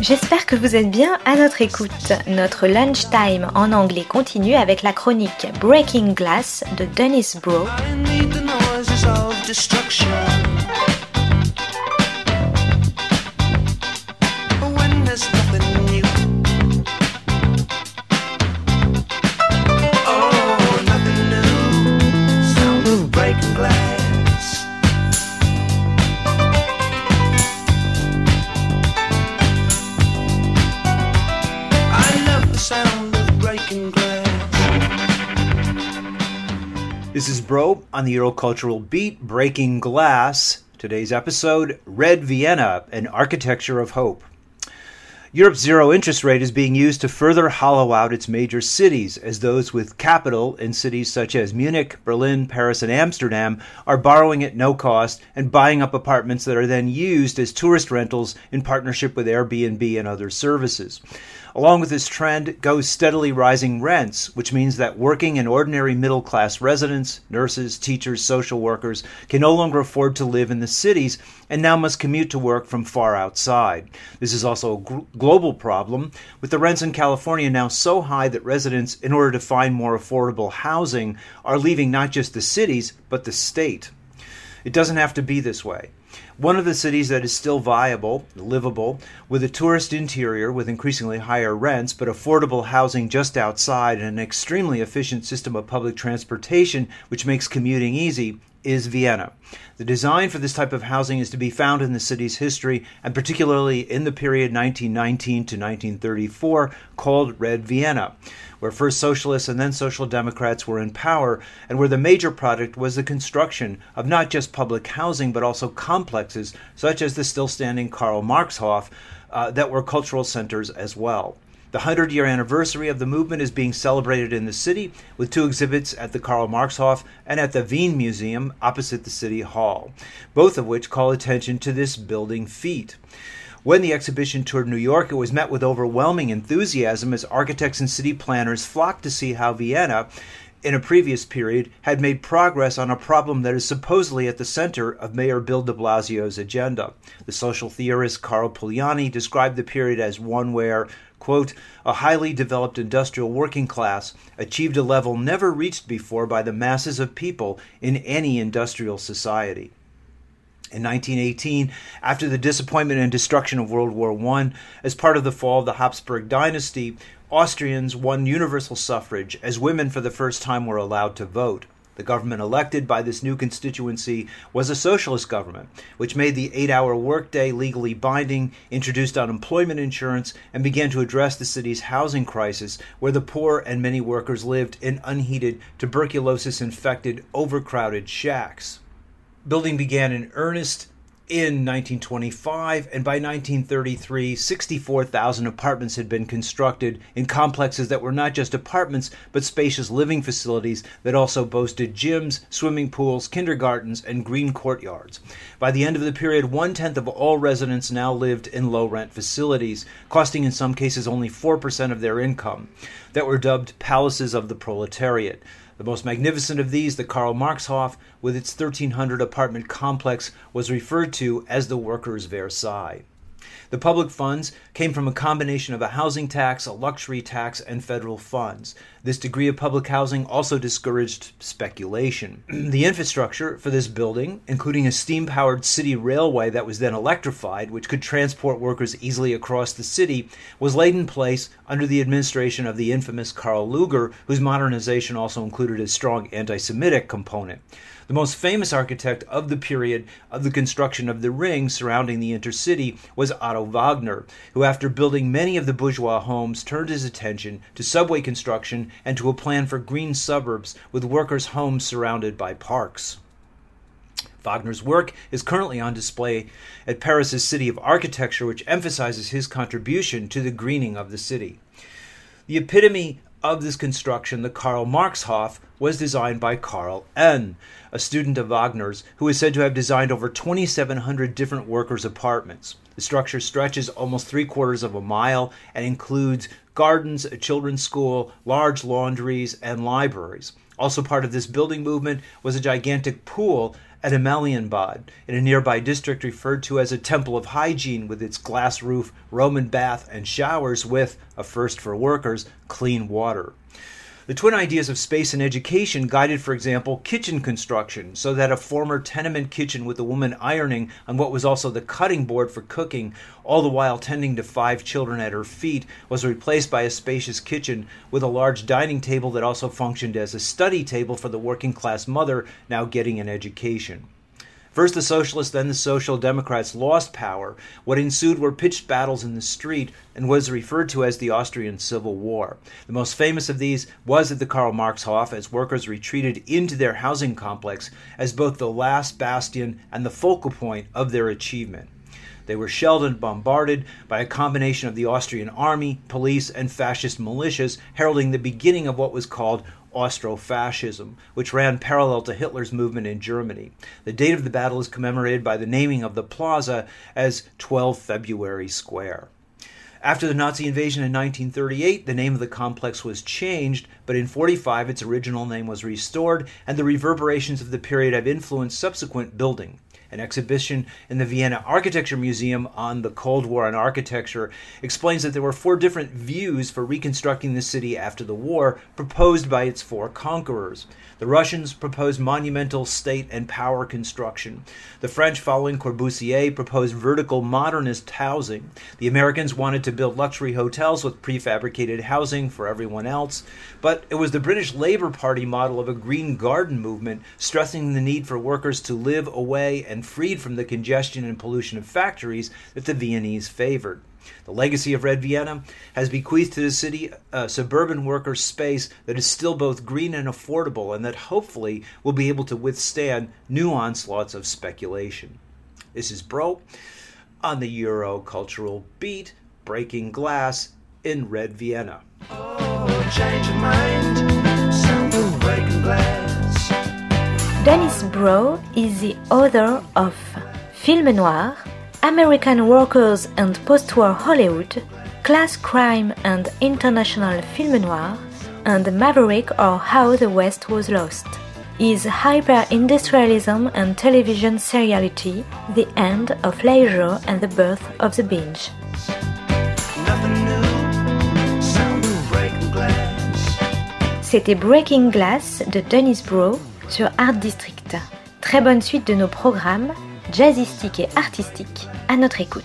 J'espère que vous êtes bien à notre écoute. Notre lunchtime en anglais continue avec la chronique Breaking Glass de Dennis Bro. Broe on the Eurocultural Beat, Breaking Glass. Today's episode Red Vienna, an architecture of hope. Europe's zero interest rate is being used to further hollow out its major cities, as those with capital in cities such as Munich, Berlin, Paris, and Amsterdam are borrowing at no cost and buying up apartments that are then used as tourist rentals in partnership with Airbnb and other services. Along with this trend goes steadily rising rents, which means that working and ordinary middle class residents, nurses, teachers, social workers can no longer afford to live in the cities and now must commute to work from far outside. This is also a global problem, with the rents in California now so high that residents, in order to find more affordable housing, are leaving not just the cities, but the state. It doesn't have to be this way. One of the cities that is still viable, livable, with a tourist interior with increasingly higher rents, but affordable housing just outside and an extremely efficient system of public transportation which makes commuting easy, is Vienna. The design for this type of housing is to be found in the city's history, and particularly in the period 1919 to 1934, called Red Vienna, where first socialists and then social democrats were in power, and where the major product was the construction of not just public housing but also complexes such as the still standing Karl Marxhof uh, that were cultural centers as well. The 100 year anniversary of the movement is being celebrated in the city with two exhibits at the Karl Marxhof and at the Wien Museum opposite the City Hall, both of which call attention to this building feat. When the exhibition toured New York, it was met with overwhelming enthusiasm as architects and city planners flocked to see how Vienna, in a previous period, had made progress on a problem that is supposedly at the center of Mayor Bill de Blasio's agenda. The social theorist Karl Polanyi described the period as one where, quote, a highly developed industrial working class achieved a level never reached before by the masses of people in any industrial society. In 1918, after the disappointment and destruction of World War I, as part of the fall of the Habsburg dynasty, Austrians won universal suffrage as women for the first time were allowed to vote. The government elected by this new constituency was a socialist government, which made the eight hour workday legally binding, introduced unemployment insurance, and began to address the city's housing crisis, where the poor and many workers lived in unheated, tuberculosis infected, overcrowded shacks. Building began in earnest in 1925, and by 1933, 64,000 apartments had been constructed in complexes that were not just apartments, but spacious living facilities that also boasted gyms, swimming pools, kindergartens, and green courtyards. By the end of the period, one tenth of all residents now lived in low rent facilities, costing in some cases only 4% of their income, that were dubbed palaces of the proletariat. The most magnificent of these, the Karl Marxhof, with its 1,300 apartment complex, was referred to as the Workers' Versailles. The public funds came from a combination of a housing tax, a luxury tax, and federal funds. This degree of public housing also discouraged speculation. the infrastructure for this building, including a steam powered city railway that was then electrified, which could transport workers easily across the city, was laid in place under the administration of the infamous Karl Lueger, whose modernization also included a strong anti Semitic component. The most famous architect of the period of the construction of the ring surrounding the intercity was Otto Wagner, who, after building many of the bourgeois homes, turned his attention to subway construction and to a plan for green suburbs with workers' homes surrounded by parks. Wagner's work is currently on display at Paris's City of Architecture, which emphasizes his contribution to the greening of the city. The epitome of this construction, the Karl Marxhof, was designed by Karl Ehn, a student of Wagner's, who is said to have designed over 2,700 different workers' apartments. The structure stretches almost three quarters of a mile and includes gardens, a children's school, large laundries, and libraries. Also, part of this building movement was a gigantic pool at Amalienbad, in a nearby district referred to as a temple of hygiene with its glass roof, Roman bath, and showers with, a first for workers, clean water. The twin ideas of space and education guided, for example, kitchen construction, so that a former tenement kitchen with a woman ironing on what was also the cutting board for cooking, all the while tending to five children at her feet, was replaced by a spacious kitchen with a large dining table that also functioned as a study table for the working class mother now getting an education. First the Socialists, then the Social Democrats lost power. What ensued were pitched battles in the street and was referred to as the Austrian Civil War. The most famous of these was at the Karl Marx Hof as workers retreated into their housing complex as both the last bastion and the focal point of their achievement. They were shelled and bombarded by a combination of the Austrian army, police, and fascist militias, heralding the beginning of what was called Austro-fascism, which ran parallel to Hitler's movement in Germany. The date of the battle is commemorated by the naming of the plaza as 12 February Square. After the Nazi invasion in 1938, the name of the complex was changed, but in 45 its original name was restored, and the reverberations of the period have influenced subsequent building. An exhibition in the Vienna Architecture Museum on the Cold War and architecture explains that there were four different views for reconstructing the city after the war proposed by its four conquerors. The Russians proposed monumental state and power construction. The French, following Corbusier, proposed vertical modernist housing. The Americans wanted to build luxury hotels with prefabricated housing for everyone else. But it was the British Labour Party model of a green garden movement, stressing the need for workers to live away and freed from the congestion and pollution of factories that the Viennese favored. The legacy of Red Vienna has bequeathed to the city a suburban worker space that is still both green and affordable, and that hopefully will be able to withstand new onslaughts of speculation. This is Broe on the Euro cultural beat, breaking glass in Red Vienna. Oh, Dennis Broe is the author of Film Noir American Workers and Postwar Hollywood, Class Crime and International Film Noir, and Maverick or How the West Was Lost. Is hyper-industrialism and television seriality the end of leisure and the birth of the binge? C'était Breaking Glass de Dennis Broe sur Art District. Très bonne suite de nos programmes jazzistiques et artistiques à notre écoute.